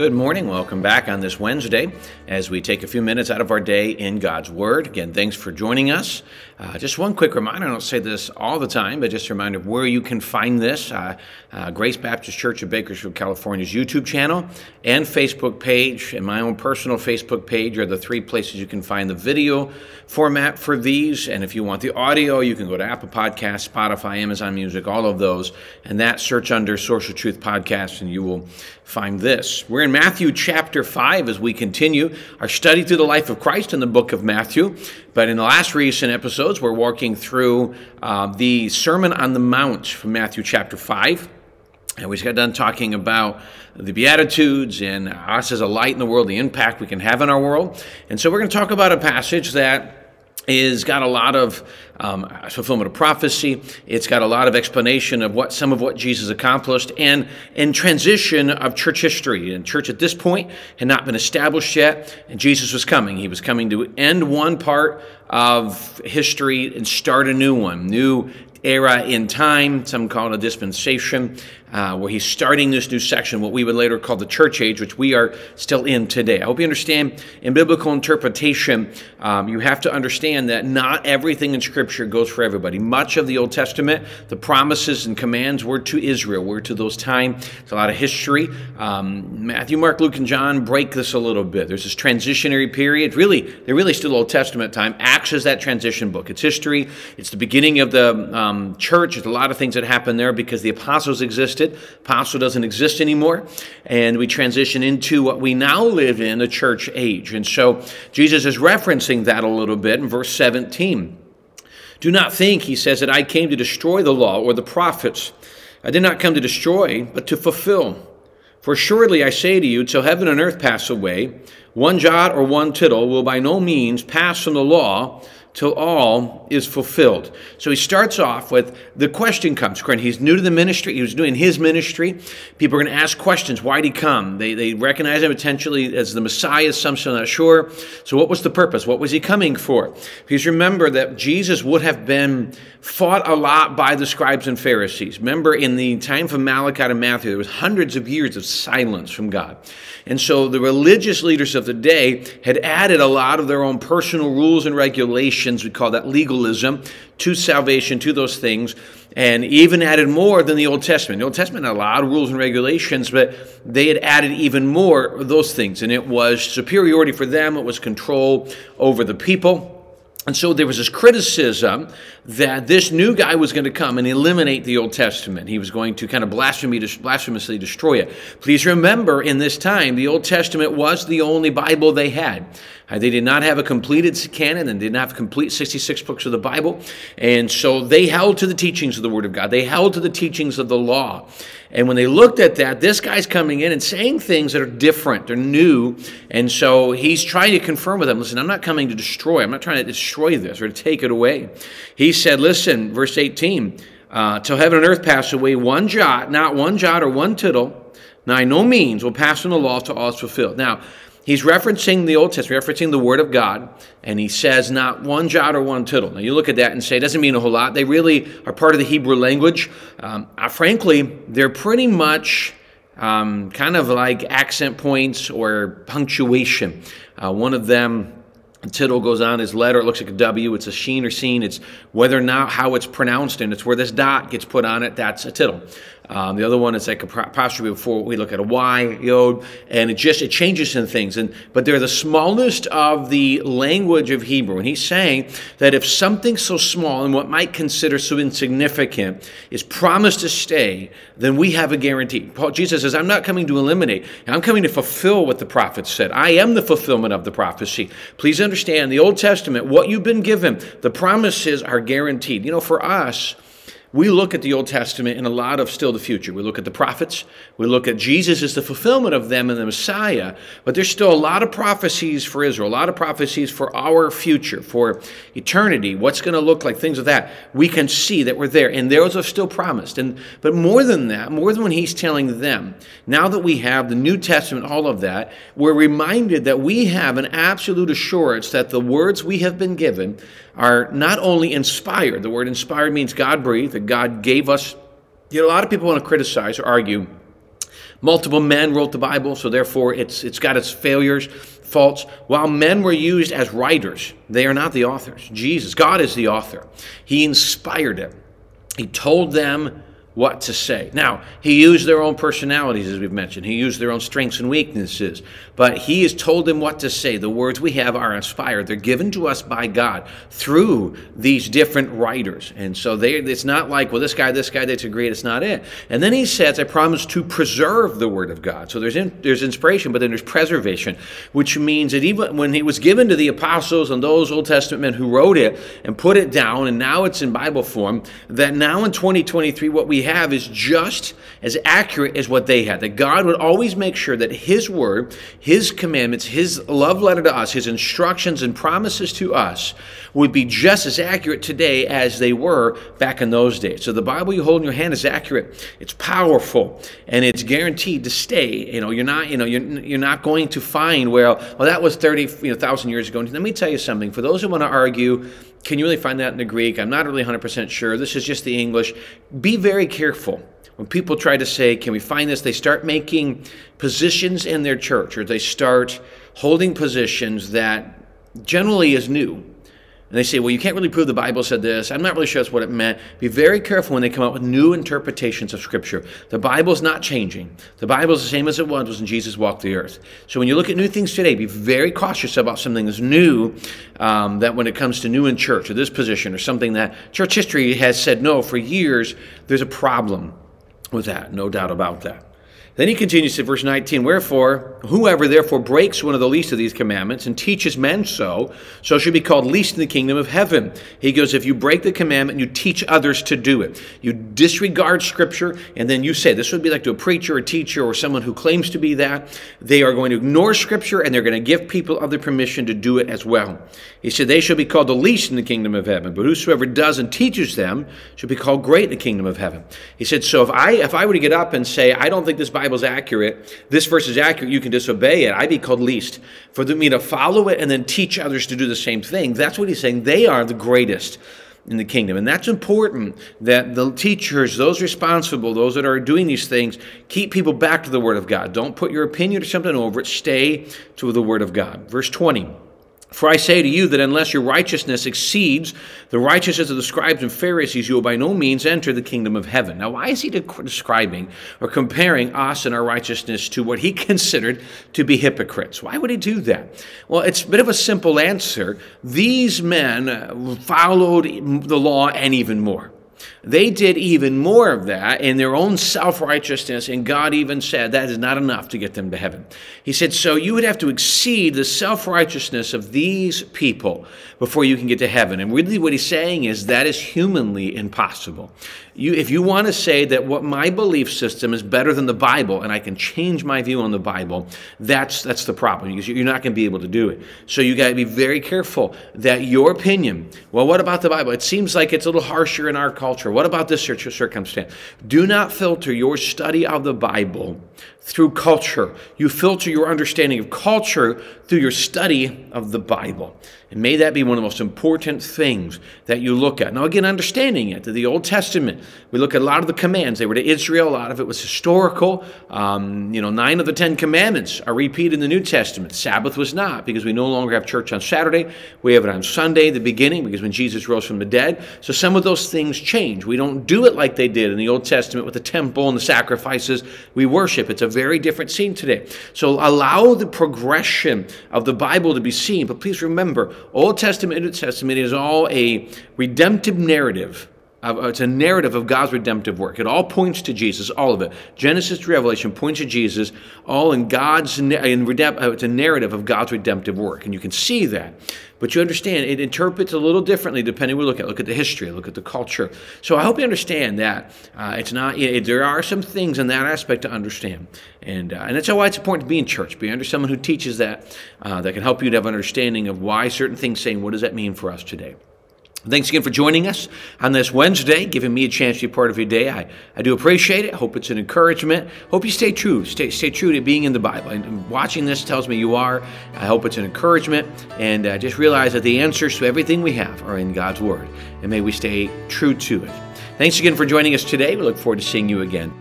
Good morning. Welcome back on this Wednesday as we take a few minutes out of our day in God's Word. Again, thanks for joining us. Uh, just one quick reminder I don't say this all the time, but just a reminder of where you can find this uh, uh, Grace Baptist Church of Bakersfield, California's YouTube channel and Facebook page, and my own personal Facebook page are the three places you can find the video format for these. And if you want the audio, you can go to Apple Podcasts, Spotify, Amazon Music, all of those, and that search under of Truth Podcast, and you will find this. We're in Matthew chapter 5 as we continue our study through the life of Christ in the book of Matthew. But in the last recent episodes, we're walking through uh, the Sermon on the Mount from Matthew chapter 5. And we got done talking about the Beatitudes and us as a light in the world, the impact we can have in our world. And so we're going to talk about a passage that is got a lot of um, fulfillment of prophecy. It's got a lot of explanation of what some of what Jesus accomplished, and in transition of church history. And church at this point had not been established yet, and Jesus was coming. He was coming to end one part of history and start a new one, new era in time. Some call it a dispensation uh, where he's starting this new section, what we would later call the church age, which we are still in today. I hope you understand in biblical interpretation, um, you have to understand that not everything in Scripture goes for everybody. Much of the Old Testament, the promises and commands were to Israel, were to those time. It's a lot of history. Um, Matthew, Mark, Luke, and John break this a little bit. There's this transitionary period. Really, they're really still Old Testament time. Acts is that transition book. It's history. It's the beginning of the um, church. There's a lot of things that happen there because the apostles existed existed. Apostle doesn't exist anymore. And we transition into what we now live in, the church age. And so Jesus is referencing that a little bit in verse 17. Do not think, he says, that I came to destroy the law or the prophets. I did not come to destroy, but to fulfill. For surely I say to you, till heaven and earth pass away, one jot or one tittle will by no means pass from the law till all is fulfilled. So he starts off with the question comes. He's new to the ministry. He was doing his ministry. People are going to ask questions. Why'd he come? They, they recognize him potentially as the Messiah. Some still not sure. So what was the purpose? What was he coming for? Please remember that Jesus would have been fought a lot by the scribes and Pharisees. Remember in the time of Malachi and Matthew, there was hundreds of years of silence from God. And so the religious leaders of the day had added a lot of their own personal rules and regulations, we call that legalism, to salvation, to those things, and even added more than the Old Testament. The Old Testament had a lot of rules and regulations, but they had added even more of those things. And it was superiority for them, it was control over the people. And so there was this criticism that this new guy was going to come and eliminate the Old Testament. He was going to kind of blasphemously destroy it. Please remember, in this time, the Old Testament was the only Bible they had. Uh, they did not have a completed canon and did not have complete 66 books of the Bible. And so they held to the teachings of the Word of God. They held to the teachings of the law. And when they looked at that, this guy's coming in and saying things that are different, they're new. And so he's trying to confirm with them listen, I'm not coming to destroy, I'm not trying to destroy this or to take it away. He said, listen, verse 18, uh, till heaven and earth pass away, one jot, not one jot or one tittle, by no means will pass from the law till all is fulfilled. Now, He's referencing the Old Testament, referencing the Word of God, and he says not one jot or one tittle. Now you look at that and say it doesn't mean a whole lot. They really are part of the Hebrew language. Um, uh, frankly, they're pretty much um, kind of like accent points or punctuation. Uh, one of them tittle goes on his letter. It looks like a W. It's a sheen or scene. It's whether or not how it's pronounced, and it's where this dot gets put on it. That's a tittle. Um, the other one is like a apostrophe before we look at a Y, yod, and it just it changes in things. And but they're the smallest of the language of Hebrew. And he's saying that if something so small and what might consider so insignificant is promised to stay, then we have a guarantee. Paul Jesus says, I'm not coming to eliminate, I'm coming to fulfill what the prophets said. I am the fulfillment of the prophecy. Please understand the Old Testament, what you've been given, the promises are guaranteed. You know, for us, we look at the Old Testament in a lot of still the future. We look at the prophets. We look at Jesus as the fulfillment of them and the Messiah. But there's still a lot of prophecies for Israel, a lot of prophecies for our future, for eternity, what's going to look like, things of that. We can see that we're there. And those are still promised. And But more than that, more than when he's telling them, now that we have the New Testament, all of that, we're reminded that we have an absolute assurance that the words we have been given are not only inspired, the word inspired means God breathed, that God gave us. You know, a lot of people want to criticize or argue multiple men wrote the Bible, so therefore it's, it's got its failures, faults. While men were used as writers, they are not the authors. Jesus, God is the author. He inspired them, He told them what to say. Now, he used their own personalities, as we've mentioned. He used their own strengths and weaknesses. But he has told them what to say. The words we have are inspired. They're given to us by God through these different writers. And so they, it's not like, well, this guy, this guy, that's agreed. It's not it. And then he says, I promise to preserve the word of God. So there's, in, there's inspiration, but then there's preservation, which means that even when it was given to the apostles and those Old Testament men who wrote it and put it down, and now it's in Bible form, that now in 2023, what we have is just as accurate as what they had. That God would always make sure that His word, His commandments, His love letter to us, His instructions and promises to us would be just as accurate today as they were back in those days. So the Bible you hold in your hand is accurate. It's powerful and it's guaranteed to stay. You know, you're not, you know, you're, you're not going to find, well, well, that was 30, you know, years ago. Let me tell you something. For those who want to argue, can you really find that in the Greek? I'm not really 100% sure. This is just the English. Be very careful. When people try to say, can we find this? They start making positions in their church or they start holding positions that generally is new. And they say, well, you can't really prove the Bible said this. I'm not really sure that's what it meant. Be very careful when they come up with new interpretations of Scripture. The Bible's not changing. The Bible's the same as it was when Jesus walked the earth. So when you look at new things today, be very cautious about something that's new, um, that when it comes to new in church or this position or something that church history has said no for years, there's a problem with that, no doubt about that. Then he continues to verse 19, Wherefore, whoever therefore breaks one of the least of these commandments and teaches men so, so should be called least in the kingdom of heaven. He goes, If you break the commandment you teach others to do it, you disregard scripture, and then you say, This would be like to a preacher, a teacher, or someone who claims to be that. They are going to ignore scripture and they're going to give people other permission to do it as well. He said, They shall be called the least in the kingdom of heaven, but whosoever does and teaches them should be called great in the kingdom of heaven. He said, So if I if I were to get up and say, I don't think this Bible's accurate, this verse is accurate, you can disobey it, I'd be called least. For me to follow it and then teach others to do the same thing, that's what he's saying. They are the greatest in the kingdom. And that's important that the teachers, those responsible, those that are doing these things, keep people back to the Word of God. Don't put your opinion or something over it. Stay to the Word of God. Verse 20. For I say to you that unless your righteousness exceeds the righteousness of the scribes and Pharisees, you will by no means enter the kingdom of heaven. Now, why is he describing or comparing us and our righteousness to what he considered to be hypocrites? Why would he do that? Well, it's a bit of a simple answer. These men followed the law and even more. They did even more of that in their own self righteousness, and God even said that is not enough to get them to heaven. He said, So you would have to exceed the self righteousness of these people before you can get to heaven. And really, what he's saying is that is humanly impossible. You, if you want to say that what my belief system is better than the Bible and I can change my view on the Bible, that's, that's the problem because you're not going to be able to do it. So you got to be very careful that your opinion, well, what about the Bible? It seems like it's a little harsher in our culture. What about this circumstance? Do not filter your study of the Bible through culture. You filter your understanding of culture through your study of the Bible. And may that be one of the most important things that you look at. Now, again, understanding it, the Old Testament, we look at a lot of the commands. They were to Israel, a lot of it was historical. Um, you know, nine of the Ten Commandments are repeated in the New Testament. Sabbath was not, because we no longer have church on Saturday. We have it on Sunday, the beginning, because when Jesus rose from the dead. So some of those things change. We don't do it like they did in the Old Testament with the temple and the sacrifices. We worship. It's a very different scene today. So allow the progression of the Bible to be seen. But please remember, Old Testament and New Testament is all a redemptive narrative it's a narrative of God's redemptive work. It all points to Jesus, all of it. Genesis to Revelation points to Jesus, all in God's in redemp, uh, it's a narrative of God's redemptive work, and you can see that. But you understand it interprets a little differently depending we look at. Look at the history, look at the culture. So I hope you understand that uh, it's not. There are some things in that aspect to understand, and uh, and that's why it's important to be in church, be under someone who teaches that, uh, that can help you to have an understanding of why certain things saying what does that mean for us today. Thanks again for joining us on this Wednesday, giving me a chance to be part of your day. I, I do appreciate it. Hope it's an encouragement. Hope you stay true. Stay, stay true to being in the Bible. And watching this tells me you are. I hope it's an encouragement. And uh, just realize that the answers to everything we have are in God's Word. And may we stay true to it. Thanks again for joining us today. We look forward to seeing you again